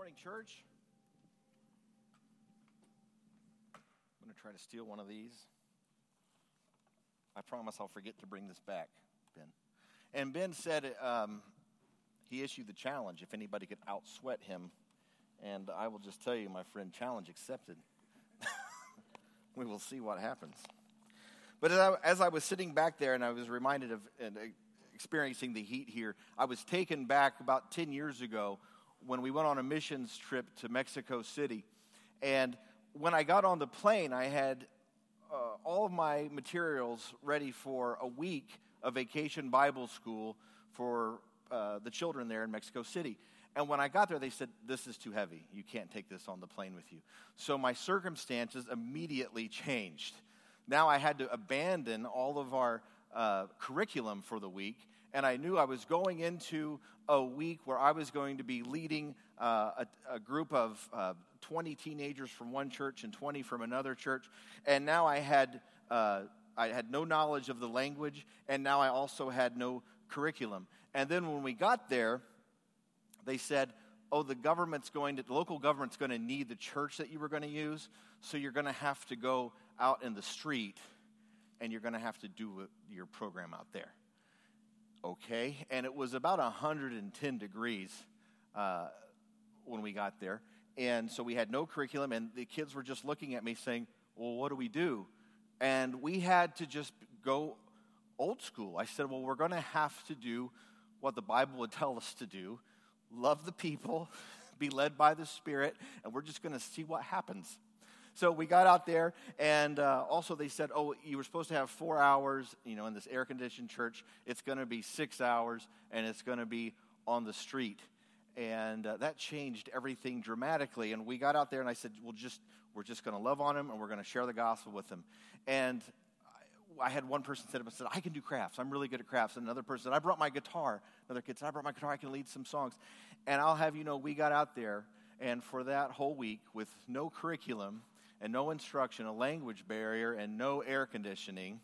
morning, church. I'm going to try to steal one of these. I promise I'll forget to bring this back, Ben. And Ben said um, he issued the challenge if anybody could outsweat him. And I will just tell you, my friend, challenge accepted. we will see what happens. But as I, as I, was sitting back there and I was reminded of uh, experiencing the heat here, I was taken back about 10 years ago when we went on a missions trip to Mexico City. And when I got on the plane, I had uh, all of my materials ready for a week of vacation Bible school for uh, the children there in Mexico City. And when I got there, they said, This is too heavy. You can't take this on the plane with you. So my circumstances immediately changed. Now I had to abandon all of our uh, curriculum for the week and I knew I was going into a week where I was going to be leading uh, a, a, group of uh, 20 teenagers from one church and 20 from another church. And now I had, uh, I had no knowledge of the language, and now I also had no curriculum. And then when we got there, they said, oh, the government's going to, the local government's going to need the church that you were going to use, so you're going to have to go out in the street and you're going to have to do your program out there okay. And it was about 110 degrees uh, when we got there. And so we had no curriculum, and the kids were just looking at me saying, Well, what do we do? And we had to just go old school. I said, Well, we're going to have to do what the Bible would tell us to do love the people, be led by the Spirit, and we're just going to see what happens. So we got out there, and uh, also they said, oh, you were supposed to have four hours, you know, in this air conditioned church. It's going to be six hours, and it's going to be on the street. And uh, that changed everything dramatically. And we got out there, and I said, we'll just, we're just going to love on him, and we're going to share the gospel with him. And I had one person sit up and said, I can do crafts. I'm really good at crafts. And another person said, I brought my guitar. Another kid said, I brought my guitar. I can lead some songs. And I'll have you know, we got out there, and for that whole week, with no curriculum, and no instruction, a language barrier, and no air conditioning,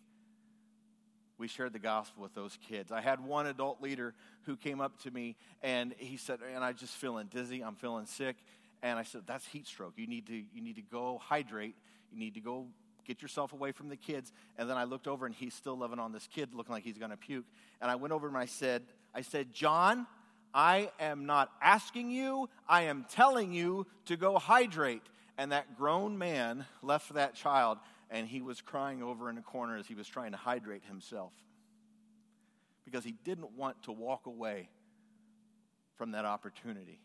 we shared the gospel with those kids. I had one adult leader who came up to me and he said, and I just feeling dizzy, I'm feeling sick. And I said, That's heat stroke. You need to you need to go hydrate. You need to go get yourself away from the kids. And then I looked over and he's still living on this kid looking like he's gonna puke. And I went over and I said, I said, John, I am not asking you, I am telling you to go hydrate. And that grown man left that child, and he was crying over in a corner as he was trying to hydrate himself because he didn't want to walk away from that opportunity.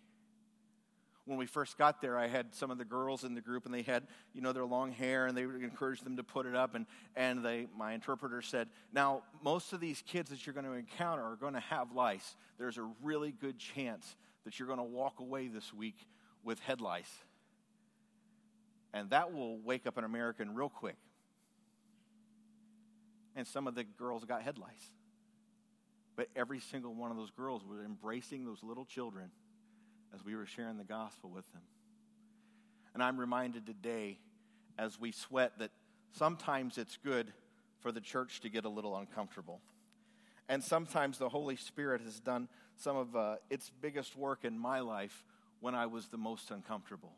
When we first got there, I had some of the girls in the group, and they had, you know, their long hair, and they encouraged them to put it up. And, and they, my interpreter said, Now, most of these kids that you're going to encounter are going to have lice. There's a really good chance that you're going to walk away this week with head lice and that will wake up an American real quick. And some of the girls got head lice. But every single one of those girls was embracing those little children as we were sharing the gospel with them. And I'm reminded today, as we sweat, that sometimes it's good for the church to get a little uncomfortable. And sometimes the Holy Spirit has done some of uh, its biggest work in my life when I was the most uncomfortable.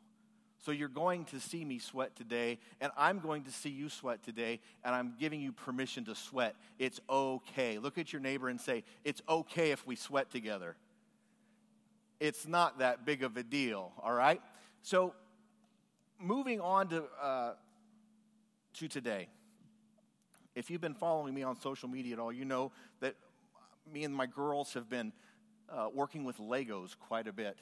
So you're going to see me sweat today, and I'm going to see you sweat today, and I'm giving you permission to sweat. It's okay. Look at your neighbor and say, It's okay if we sweat together. It's not that big of a deal, all right? So moving on to, uh, to today. If you've been following me on social media at all, you know that me and my girls have been uh, working with Legos quite a bit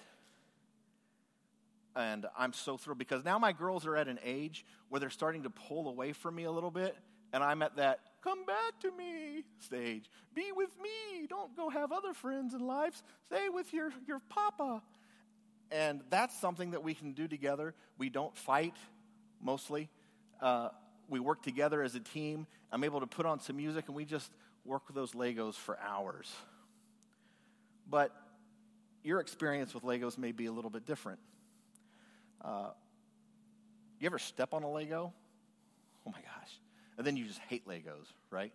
and I'm so thrilled because now my girls are at an age where they're starting to pull away from me a little bit, and I'm at that come back to me stage. Be with me. Don't go have other friends and lives. Stay with your, your papa. And that's something that we can do together. We don't fight mostly. Uh, we work together as a team. I'm able to put on some music and we just work with those Legos for hours. But your experience with Legos may be a little bit different. You ever step on a Lego? Oh my gosh. And then you just hate Legos, right?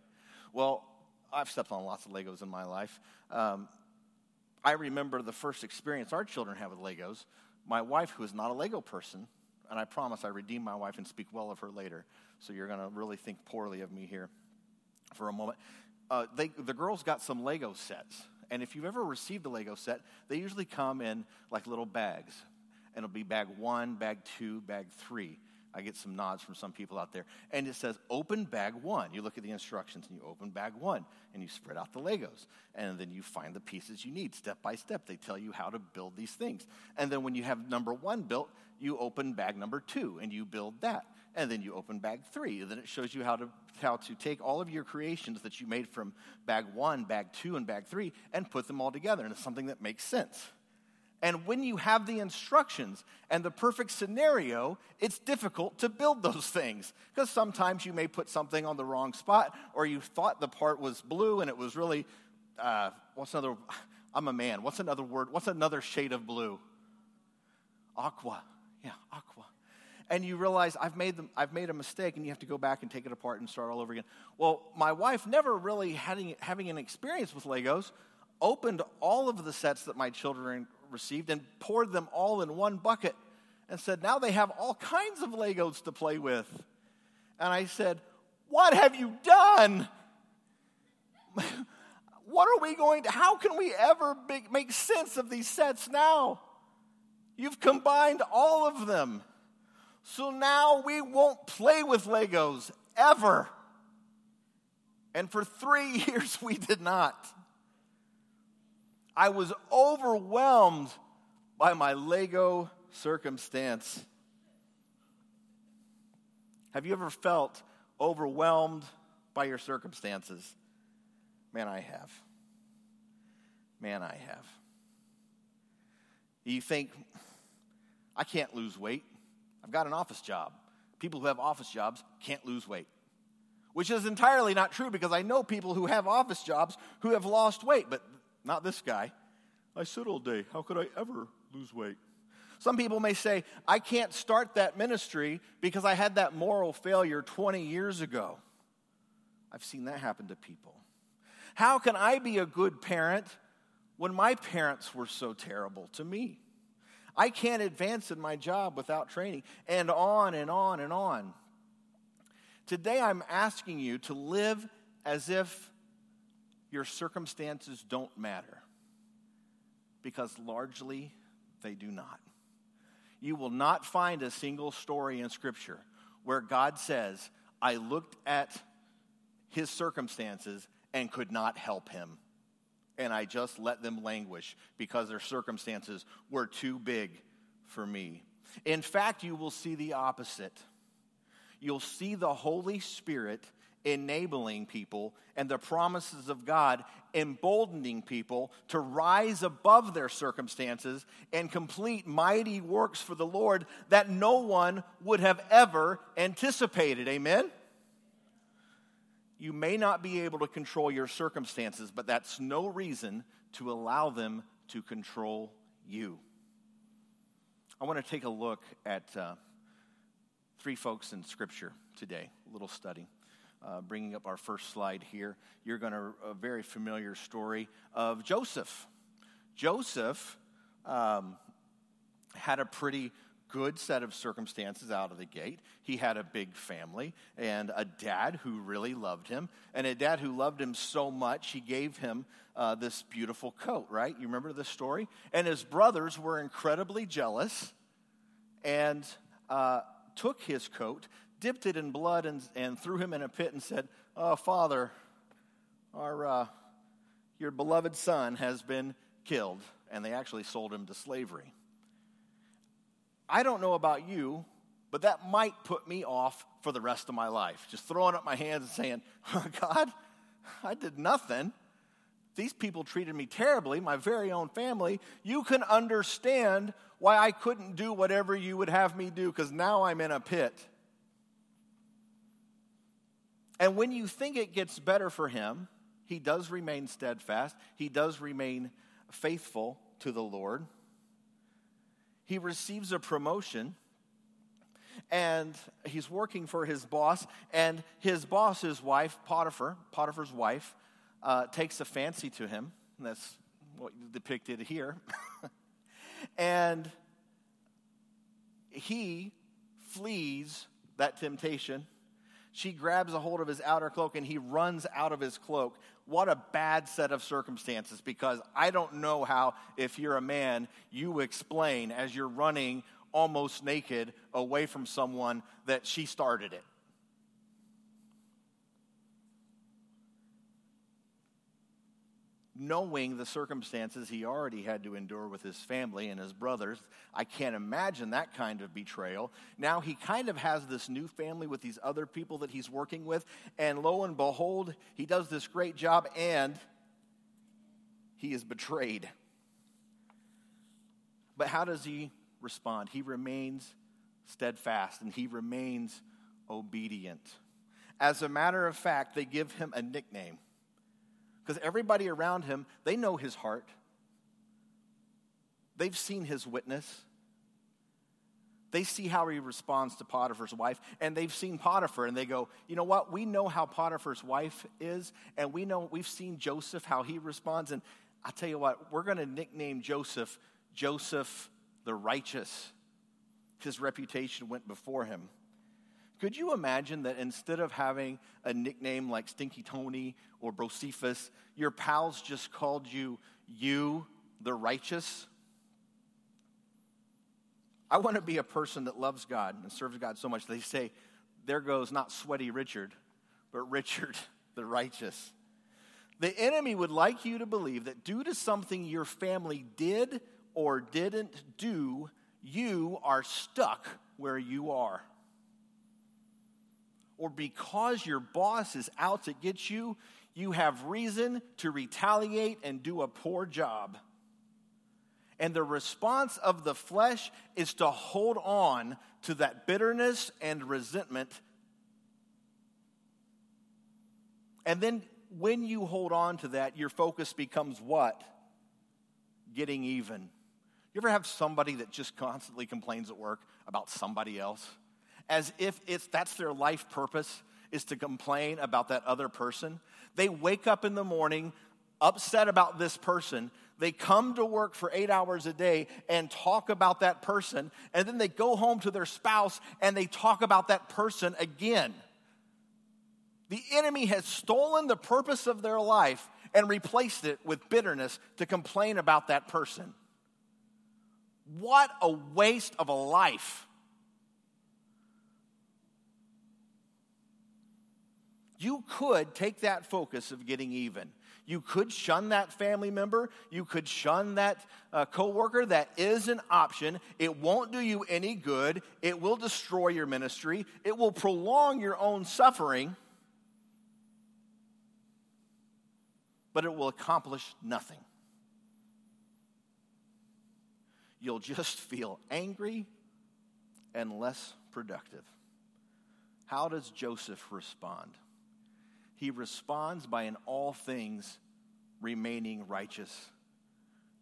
Well, I've stepped on lots of Legos in my life. Um, I remember the first experience our children had with Legos. my wife, who is not a Lego person, and I promise I redeem my wife and speak well of her later, so you're going to really think poorly of me here for a moment. Uh, they, the girls got some Lego sets. And if you've ever received a Lego set, they usually come in like little bags. And it'll be bag one, bag two, bag three. I get some nods from some people out there. And it says, open bag one. You look at the instructions and you open bag one and you spread out the Legos. And then you find the pieces you need step by step. They tell you how to build these things. And then when you have number one built, you open bag number two and you build that. And then you open bag three. And then it shows you how to, how to take all of your creations that you made from bag one, bag two, and bag three and put them all together into something that makes sense. And when you have the instructions and the perfect scenario, it's difficult to build those things. Because sometimes you may put something on the wrong spot, or you thought the part was blue and it was really, uh, what's another, I'm a man. What's another word? What's another shade of blue? Aqua. Yeah, aqua. And you realize I've made, them, I've made a mistake and you have to go back and take it apart and start all over again. Well, my wife, never really having, having an experience with Legos, opened all of the sets that my children received and poured them all in one bucket and said, Now they have all kinds of Legos to play with. And I said, What have you done? what are we going to, how can we ever make, make sense of these sets now? You've combined all of them. So now we won't play with Legos ever. And for three years we did not. I was overwhelmed by my Lego circumstance. Have you ever felt overwhelmed by your circumstances? Man, I have. Man, I have. You think, I can't lose weight. I've got an office job. People who have office jobs can't lose weight. Which is entirely not true because I know people who have office jobs who have lost weight, but not this guy. I sit all day. How could I ever lose weight? Some people may say, I can't start that ministry because I had that moral failure 20 years ago. I've seen that happen to people. How can I be a good parent when my parents were so terrible to me? I can't advance in my job without training, and on and on and on. Today, I'm asking you to live as if your circumstances don't matter because largely they do not. You will not find a single story in Scripture where God says, I looked at his circumstances and could not help him. And I just let them languish because their circumstances were too big for me. In fact, you will see the opposite. You'll see the Holy Spirit enabling people and the promises of God emboldening people to rise above their circumstances and complete mighty works for the Lord that no one would have ever anticipated. Amen? You may not be able to control your circumstances, but that's no reason to allow them to control you. I want to take a look at uh, three folks in Scripture today, a little study uh, bringing up our first slide here, you're going to, a very familiar story of Joseph. Joseph um, had a pretty good set of circumstances out of the gate. He had a big family and a dad who really loved him, and a dad who loved him so much he gave him uh, this beautiful coat, right? You remember the story? And his brothers were incredibly jealous and uh, took his coat dipped it in blood and, and threw him in a pit and said, Oh, Father, our, uh, your beloved son has been killed. And they actually sold him to slavery. I don't know about you, but that might put me off for the rest of my life. Just throwing up my hands and saying, oh, God, I did nothing. These people treated me terribly, my very own family. You can understand why I couldn't do whatever you would have me do because now I'm in a pit. And when you think it gets better for him, he does remain steadfast, he does remain faithful to the Lord. He receives a promotion and he's working for his boss, and his boss's wife, Potiphar, Potiphar's wife, uh, takes a fancy to him. That's what depicted here. and he flees that temptation. She grabs a hold of his outer cloak and he runs out of his cloak. What a bad set of circumstances because I don't know how, if you're a man, you explain as you're running almost naked away from someone that she started it. Knowing the circumstances he already had to endure with his family and his brothers. I can't imagine that kind of betrayal. Now he kind of has this new family with these other people that he's working with, and lo and behold, he does this great job and he is betrayed. But how does he respond? He remains steadfast and he remains obedient. As a matter of fact, they give him a nickname because everybody around him, they know his heart. They've seen his witness. They see how he responds to Potiphar's wife, and they've seen Potiphar, and they go, You know what? We know how Potiphar's wife is, and we know we've seen Joseph, how he responds. And I tell you what, we're going to nickname Joseph Joseph the Righteous. His reputation went before him. Could you imagine that instead of having a nickname like Stinky Tony or Brocephus, your pals just called you you the righteous? I want to be a person that loves God and serves God so much. They say, there goes not sweaty Richard, but Richard the righteous. The enemy would like you to believe that due to something your family did or didn't do, you are stuck where you are or because your boss is out to get you, you have reason to retaliate and do a poor job. And the response of the flesh is to hold on to that bitterness and resentment. And then when you hold on to that, your focus becomes what? Getting even. You ever have somebody that just constantly complains at work about somebody else? As if it's that's their life purpose is to complain about that other person. They wake up in the morning upset about this person. They come to work for eight hours a day and talk about that person, and then they go home to their spouse and they talk about that person again. The enemy has stolen the purpose of their life and replaced it with bitterness to complain about that person. What a waste of a life. You could take that focus of getting even. You could shun that family member. You could shun that uh, coworker. That is an option. It won't do you any good. It will destroy your ministry. It will prolong your own suffering. But it will accomplish nothing. You'll just feel angry and less productive. How does Joseph respond? He responds by in all things remaining righteous,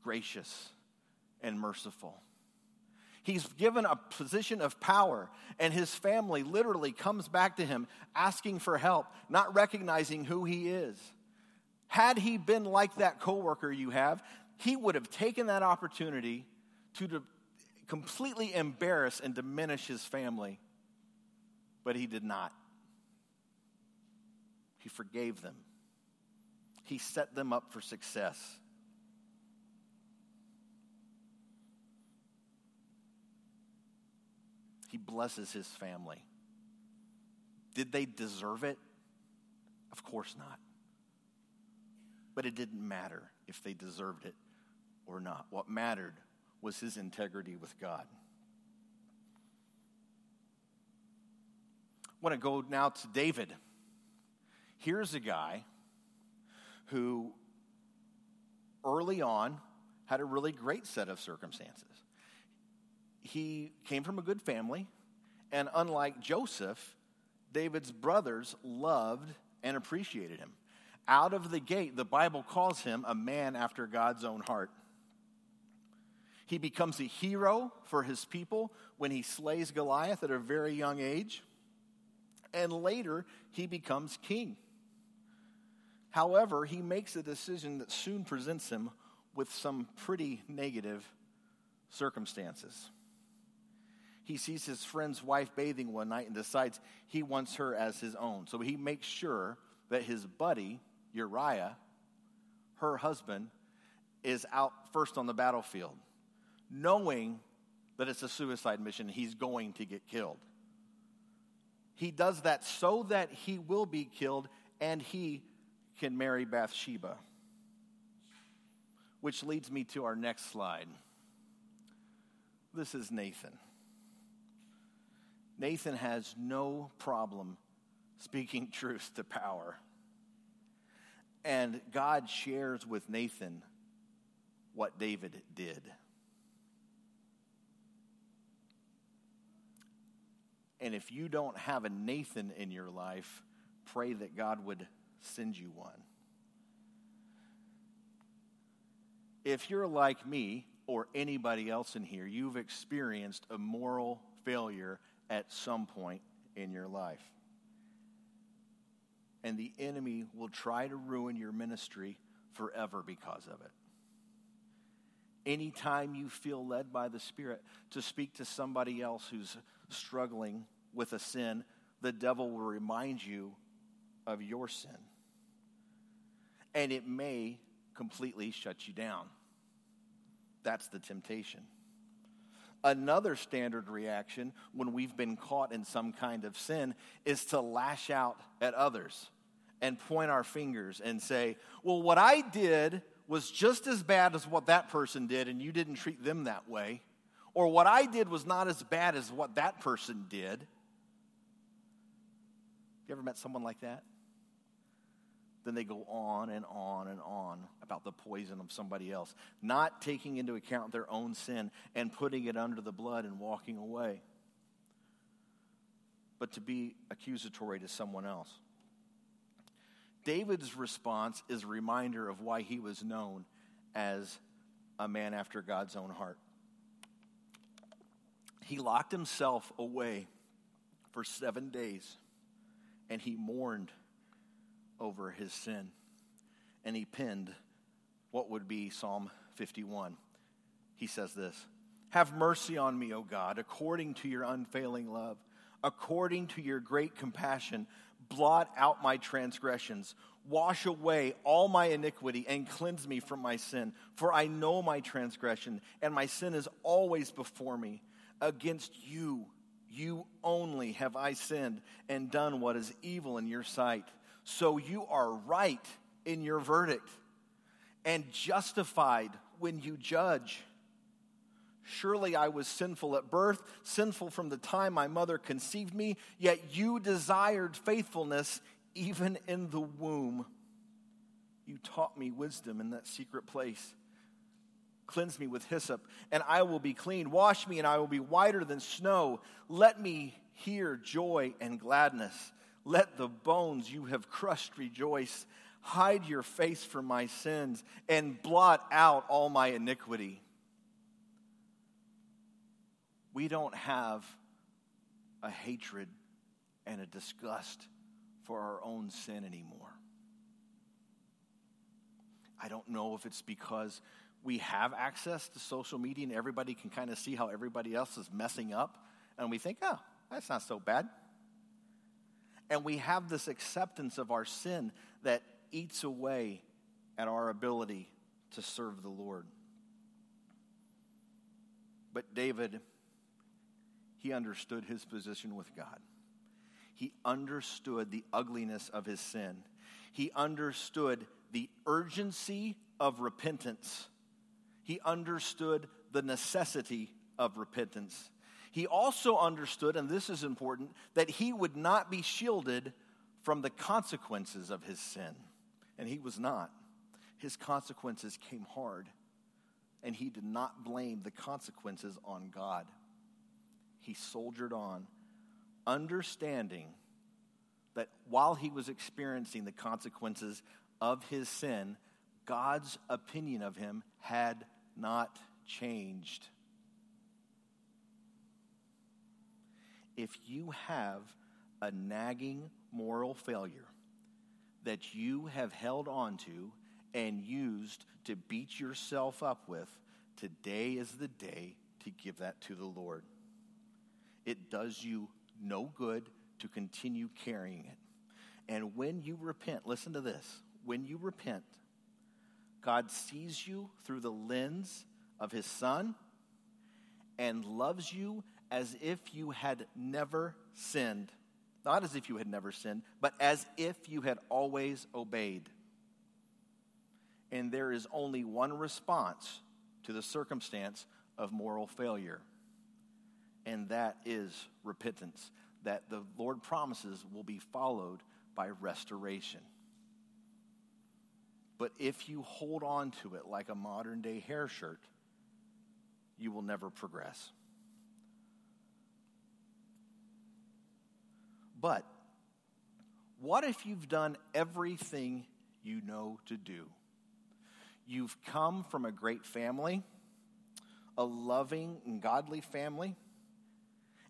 gracious, and merciful. He's given a position of power, and his family literally comes back to him asking for help, not recognizing who he is. Had he been like that coworker you have, he would have taken that opportunity to completely embarrass and diminish his family, but he did not. He forgave them. He set them up for success. He blesses his family. Did they deserve it? Of course not. But it didn't matter if they deserved it or not. What mattered was his integrity with God. I want to go now to David. Here's a guy who early on had a really great set of circumstances. He came from a good family, and unlike Joseph, David's brothers loved and appreciated him. Out of the gate, the Bible calls him a man after God's own heart. He becomes a hero for his people when he slays Goliath at a very young age. And later, he becomes king. However, he makes a decision that soon presents him with some pretty negative circumstances. He sees his friend's wife bathing one night and decides he wants her as his own. So he makes sure that his buddy, Uriah, her husband, is out first on the battlefield, knowing that it's a suicide mission. He's going to get killed. He does that so that he will be killed and he can marry Bathsheba. Which leads me to our next slide. This is Nathan. Nathan has no problem speaking truth to power. And God shares with Nathan what David did. And if you don't have a Nathan in your life, pray that God would send you one. If you're like me or anybody else in here, you've experienced a moral failure at some point in your life. And the enemy will try to ruin your ministry forever because of it. Anytime you feel led by the Spirit to speak to somebody else who's struggling with a sin, the devil will remind you of your sin. And it may completely shut you down. That's the temptation. Another standard reaction when we've been caught in some kind of sin is to lash out at others and point our fingers and say, Well, what I did was just as bad as what that person did, and you didn't treat them that way. Or what I did was not as bad as what that person did. You ever met someone like that? Then they go on and on and on about the poison of somebody else, not taking into account their own sin and putting it under the blood and walking away, but to be accusatory to someone else. David's response is a reminder of why he was known as a man after God's own heart. He locked himself away for seven days and he mourned over his sin. And he penned what would be Psalm 51. He says this Have mercy on me, O God, according to your unfailing love, according to your great compassion. Blot out my transgressions. Wash away all my iniquity and cleanse me from my sin. For I know my transgression, and my sin is always before me. Against you, you only have I sinned and done what is evil in your sight. So you are right in your verdict and justified when you judge. Surely I was sinful at birth, sinful from the time my mother conceived me, yet you desired faithfulness even in the womb. You taught me wisdom in that secret place. Cleanse me with hyssop, and I will be clean. Wash me, and I will be whiter than snow. Let me hear joy and gladness. Let the bones you have crushed rejoice. Hide your face from my sins and blot out all my iniquity. We don't have a hatred and a disgust for our own sin anymore. I don't know if it's because we have access to social media and everybody can kind of see how everybody else is messing up, and we think, oh, that's not so bad. And we have this acceptance of our sin that eats away at our ability to serve the Lord. But David, he understood his position with God. He understood the ugliness of his sin. He understood the urgency of repentance he understood the necessity of repentance. He also understood, and this is important, that he would not be shielded from the consequences of his sin. And he was not. His consequences came hard, and he did not blame the consequences on God. He soldiered on, understanding that while he was experiencing the consequences of his sin, God's opinion of him had not changed. If you have a nagging moral failure that you have held on to and used to beat yourself up with, today is the day to give that to the Lord. It does you no good to continue carrying it. And when you repent, listen to this when you repent, God sees you through the lens of his son and loves you as if you had never sinned. Not as if you had never sinned, but as if you had always obeyed. And there is only one response to the circumstance of moral failure, and that is repentance, that the Lord promises will be followed by restoration. But if you hold on to it like a modern day hair shirt, you will never progress. But what if you've done everything you know to do? You've come from a great family, a loving and godly family,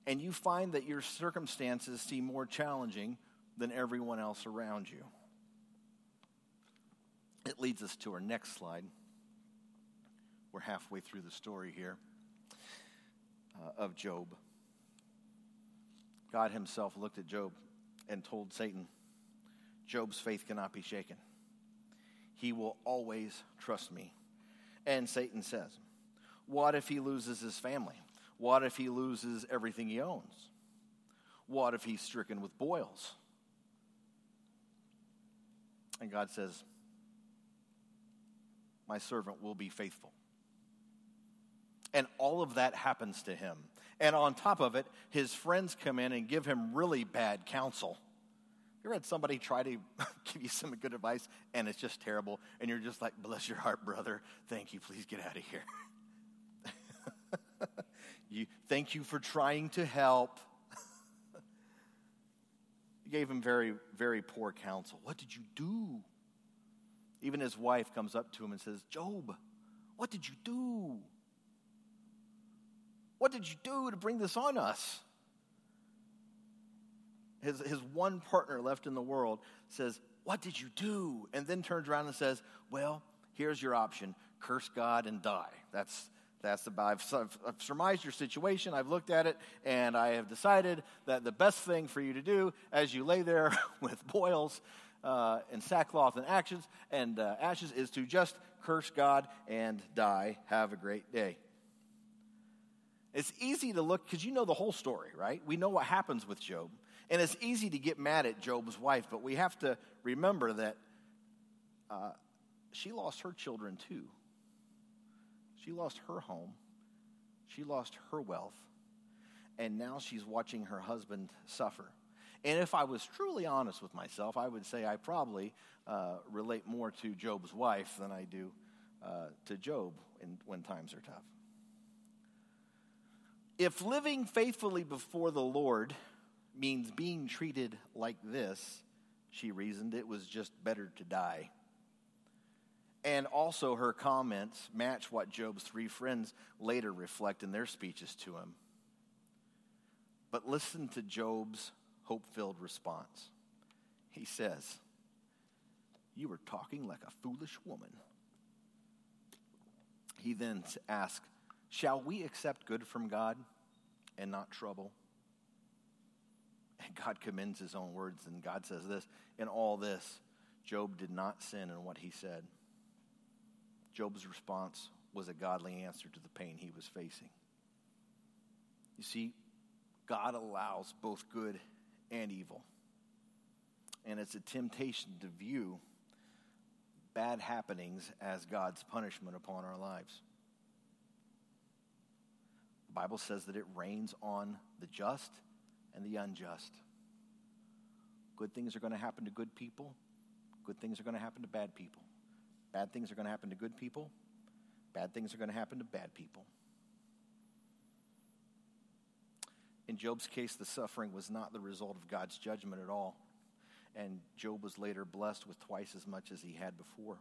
and you find that your circumstances seem more challenging than everyone else around you. It leads us to our next slide. We're halfway through the story here uh, of Job. God himself looked at Job and told Satan, Job's faith cannot be shaken. He will always trust me. And Satan says, What if he loses his family? What if he loses everything he owns? What if he's stricken with boils? And God says, my servant will be faithful. And all of that happens to him. And on top of it, his friends come in and give him really bad counsel. You ever had somebody try to give you some good advice and it's just terrible, and you're just like, bless your heart, brother. Thank you. Please get out of here. you, thank you for trying to help. you gave him very, very poor counsel. What did you do? Even his wife comes up to him and says, Job, what did you do? What did you do to bring this on us? His, his one partner left in the world says, What did you do? And then turns around and says, Well, here's your option curse God and die. That's, that's about, I've, I've, surmised your situation. I've looked at it, and I have decided that the best thing for you to do as you lay there with boils uh, and sackcloth and actions and uh, ashes is to just curse God and die. Have a great day. It's easy to look because you know the whole story, right? We know what happens with Job. And it's easy to get mad at Job's wife, but we have to remember that uh, she lost her children too. She lost her home, she lost her wealth, and now she's watching her husband suffer. And if I was truly honest with myself, I would say I probably uh, relate more to Job's wife than I do uh, to Job in, when times are tough. If living faithfully before the Lord means being treated like this, she reasoned it was just better to die. And also, her comments match what Job's three friends later reflect in their speeches to him. But listen to Job's hope filled response. He says, You were talking like a foolish woman. He then asks, Shall we accept good from God and not trouble? And God commends his own words, and God says this In all this, Job did not sin in what he said. Job's response was a godly answer to the pain he was facing. You see, God allows both good and evil. And it's a temptation to view bad happenings as God's punishment upon our lives. Bible says that it rains on the just and the unjust. Good things are going to happen to good people, good things are going to happen to bad people. Bad things are going to happen to good people, bad things are going to happen to bad people. In Job's case, the suffering was not the result of God's judgment at all. And Job was later blessed with twice as much as he had before.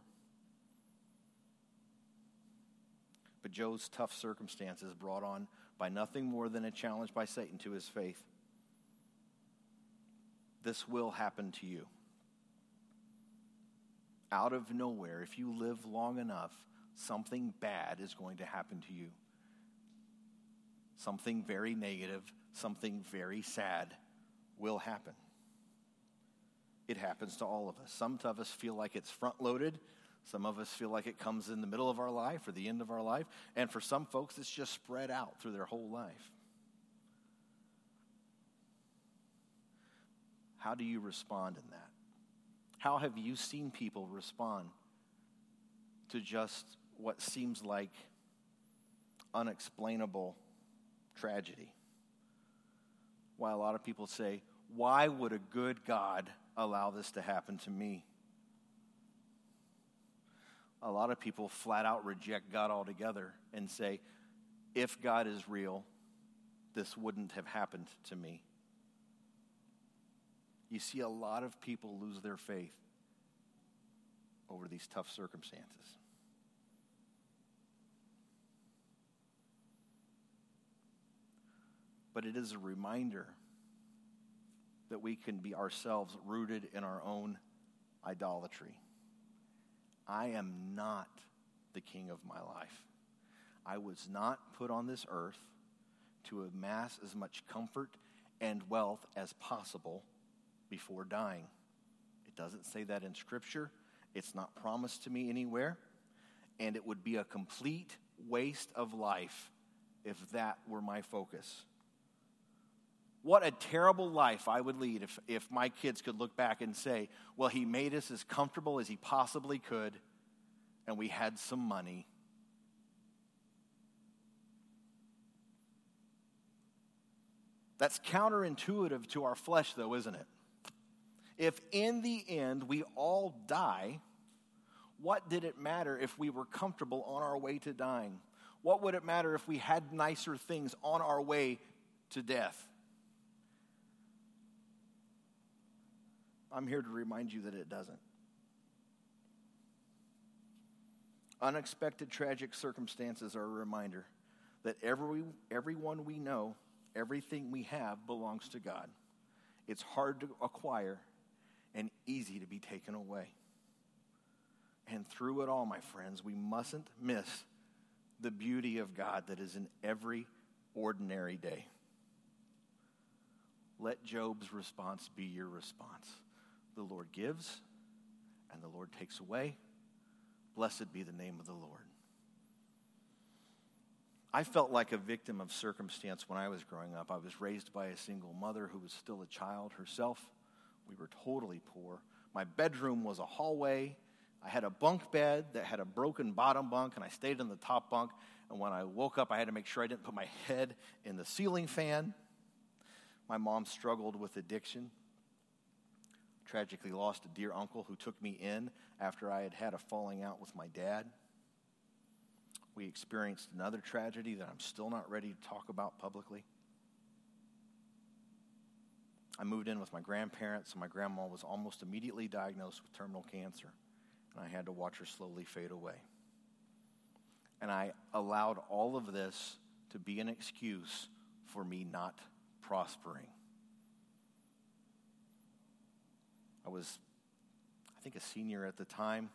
But Job's tough circumstances brought on by nothing more than a challenge by Satan to his faith. This will happen to you. Out of nowhere, if you live long enough, something bad is going to happen to you. something very negative, something very sad will happen. It happens to all of us. Some of us feel like it's front loaded. Some of us feel like it comes in the middle of our life or the end of our life. And for some folks, it's just spread out through their whole life. How do you respond in that? How have you seen people respond to just what seems like unexplainable tragedy? Why a lot of people say, Why would a good God allow this to happen to me? A lot of people flat out reject God altogether and say, If God is real, this wouldn't have happened to me. You see a lot of people lose their faith over these tough circumstances. But it is a reminder that we can be ourselves rooted in our own idolatry. I am not the king of my life. I was not put on this earth to amass as much comfort and wealth as possible before dying. It doesn't say that in Scripture, it's not promised to me anywhere, and it would be a complete waste of life if that were my focus. What a terrible life I would lead if, if my kids could look back and say, Well, he made us as comfortable as he possibly could, and we had some money. That's counterintuitive to our flesh, though, isn't it? If in the end we all die, what did it matter if we were comfortable on our way to dying? What would it matter if we had nicer things on our way to death? I'm here to remind you that it doesn't. Unexpected tragic circumstances are a reminder that every, everyone we know, everything we have belongs to God. It's hard to acquire, and easy to be taken away. And through it all, my friends, we mustn't miss the beauty of God that is in every ordinary day. Let Job's response be your response. The Lord gives, and the Lord takes away. Blessed be the name of the Lord. I felt like a victim of circumstance when I was growing up. I was raised by a single mother who was still a child herself. We were totally poor. My bedroom was a hallway. I had a bunk bed that had a broken bottom bunk, and I stayed in the top bunk. And when I woke up, I had to make sure I didn't put my head in the ceiling fan. My mom struggled with addiction. Tragically lost a dear uncle who took me in after I had had a falling out with my dad. We experienced another tragedy that I'm still not ready to talk about publicly. I moved in with my grandparents, and my grandma was almost immediately diagnosed with terminal cancer, and I had to watch her slowly fade away. And I allowed all of this to be an excuse for me not prospering. I was, I think, a senior at the time.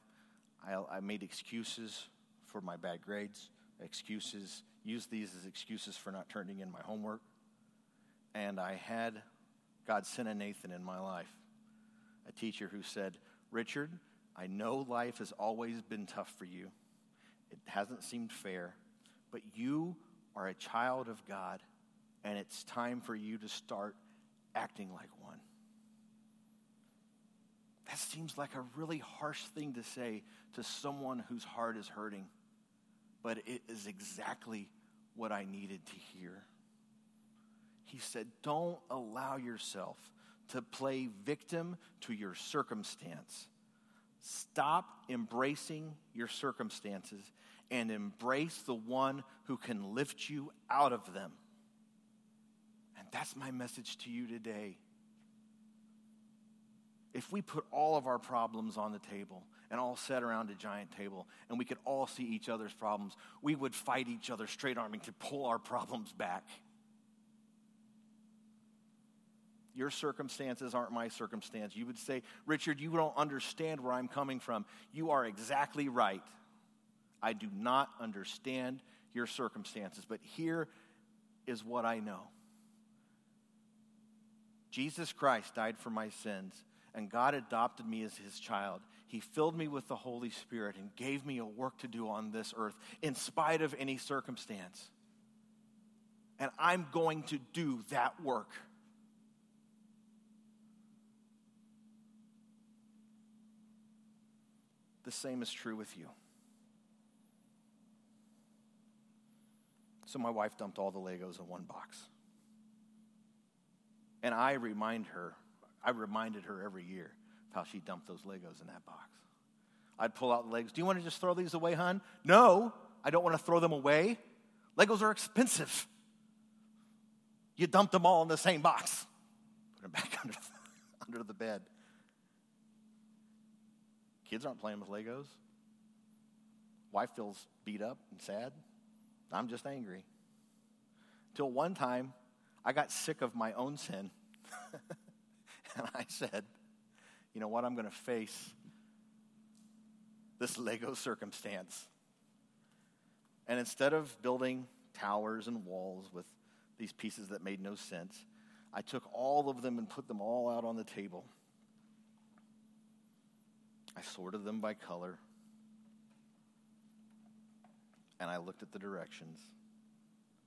I, I made excuses for my bad grades, excuses, used these as excuses for not turning in my homework. And I had God sent a Nathan in my life, a teacher who said, Richard, I know life has always been tough for you. It hasn't seemed fair, but you are a child of God, and it's time for you to start acting like one. That seems like a really harsh thing to say to someone whose heart is hurting, but it is exactly what I needed to hear. He said, Don't allow yourself to play victim to your circumstance. Stop embracing your circumstances and embrace the one who can lift you out of them. And that's my message to you today. If we put all of our problems on the table and all sat around a giant table and we could all see each other's problems, we would fight each other straight arming to pull our problems back. Your circumstances aren't my circumstance. You would say, Richard, you don't understand where I'm coming from. You are exactly right. I do not understand your circumstances. But here is what I know. Jesus Christ died for my sins, and God adopted me as his child. He filled me with the Holy Spirit and gave me a work to do on this earth in spite of any circumstance. And I'm going to do that work. The same is true with you. So my wife dumped all the Legos in one box. And I remind her, I reminded her every year of how she dumped those Legos in that box. I'd pull out the Legos. Do you want to just throw these away, hon? No, I don't want to throw them away. Legos are expensive. You dumped them all in the same box. Put them back under the, under the bed. Kids aren't playing with Legos. Wife feels beat up and sad. I'm just angry. Till one time, I got sick of my own sin. and I said, you know what? I'm going to face this Lego circumstance. And instead of building towers and walls with these pieces that made no sense, I took all of them and put them all out on the table. I sorted them by color. And I looked at the directions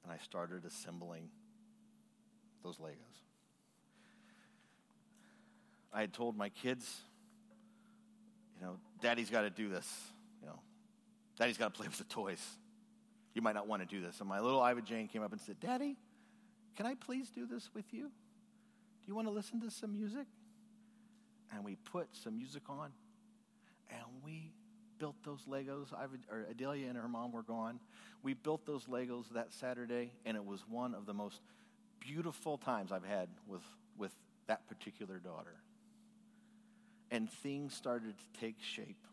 and I started assembling those Legos. I had told my kids, you know, daddy's got to do this. You know, daddy's got to play with the toys. You might not want to do this. And my little Iva Jane came up and said, Daddy, can I please do this with you? Do you want to listen to some music? And we put some music on and we built those Legos. Or Adelia and her mom were gone. We built those Legos that Saturday, and it was one of the most beautiful times I've had with, with that particular daughter. And things started to take shape.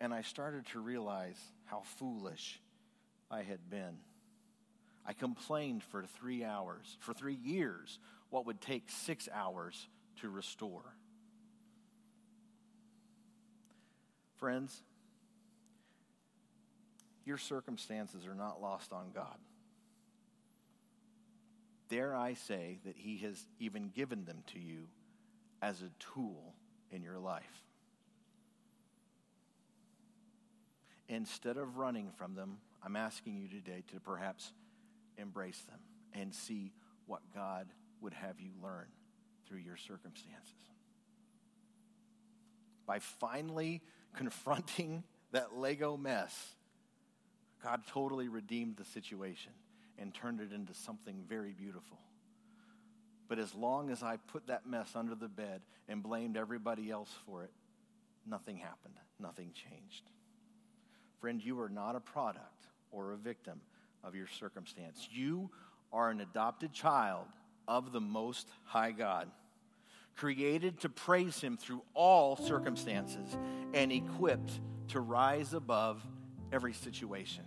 And I started to realize how foolish I had been. I complained for three hours, for three years, what would take six hours to restore. Friends, your circumstances are not lost on God. Dare I say that He has even given them to you as a tool in your life. Instead of running from them, I'm asking you today to perhaps embrace them and see what God would have you learn through your circumstances. By finally confronting that Lego mess, God totally redeemed the situation and turned it into something very beautiful. But as long as I put that mess under the bed and blamed everybody else for it, nothing happened. Nothing changed. Friend, you are not a product or a victim of your circumstance. You are an adopted child of the Most High God, created to praise Him through all circumstances and equipped to rise above every situation.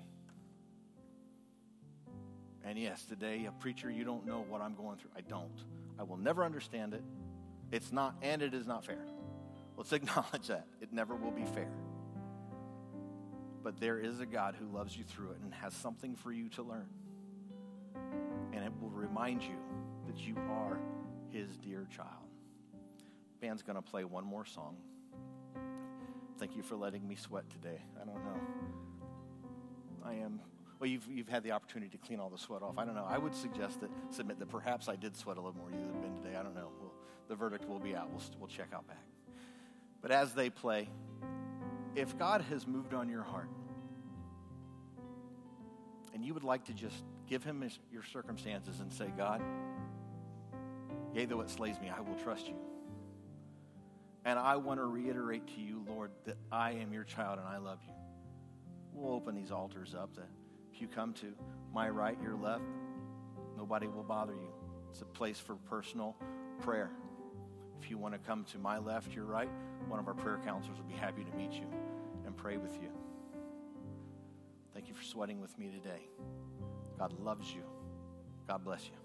And yes, today, a preacher, you don't know what I'm going through. I don't. I will never understand it. It's not, and it is not fair. Let's acknowledge that. It never will be fair. But there is a God who loves you through it and has something for you to learn. And it will remind you that you are his dear child. Band's going to play one more song. Thank you for letting me sweat today. I don't know. I am well, you've, you've had the opportunity to clean all the sweat off. I don't know. I would suggest that, submit that perhaps I did sweat a little more than Ben today. I don't know. We'll, the verdict will be out. We'll, we'll check out back. But as they play, if God has moved on your heart and you would like to just give him his, your circumstances and say, God, yea, though it slays me, I will trust you. And I want to reiterate to you, Lord, that I am your child and I love you. We'll open these altars up. That if you come to my right, your left, nobody will bother you. It's a place for personal prayer. If you want to come to my left, your right, one of our prayer counselors will be happy to meet you and pray with you. Thank you for sweating with me today. God loves you. God bless you.